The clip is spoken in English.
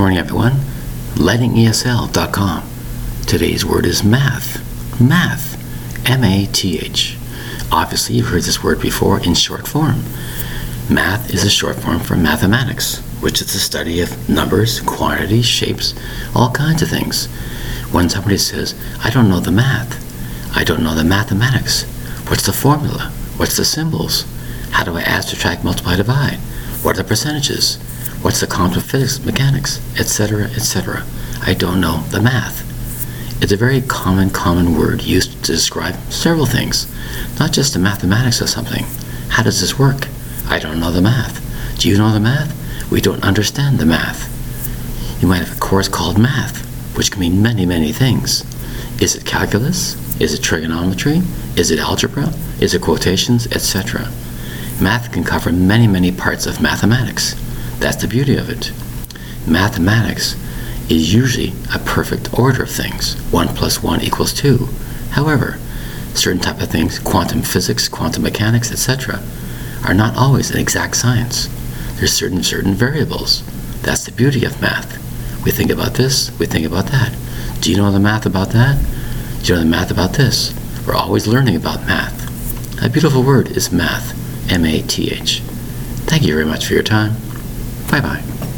morning, everyone. LightingESL.com. Today's word is math. Math. M A T H. Obviously, you've heard this word before in short form. Math is a short form for mathematics, which is the study of numbers, quantities, shapes, all kinds of things. When somebody says, I don't know the math, I don't know the mathematics, what's the formula? What's the symbols? How do I add, subtract, multiply, divide? What are the percentages? What's the quantum physics, mechanics, etc., etc.? I don't know the math. It's a very common, common word used to describe several things, not just the mathematics of something. How does this work? I don't know the math. Do you know the math? We don't understand the math. You might have a course called math, which can mean many, many things. Is it calculus? Is it trigonometry? Is it algebra? Is it quotations, etc.? Math can cover many, many parts of mathematics. That's the beauty of it. Mathematics is usually a perfect order of things. 1 plus 1 equals 2. However, certain type of things, quantum physics, quantum mechanics, etc., are not always an exact science. There's certain certain variables. That's the beauty of math. We think about this, we think about that. Do you know the math about that? Do you know the math about this? We're always learning about math. A beautiful word is math. M A T H. Thank you very much for your time. 拜拜。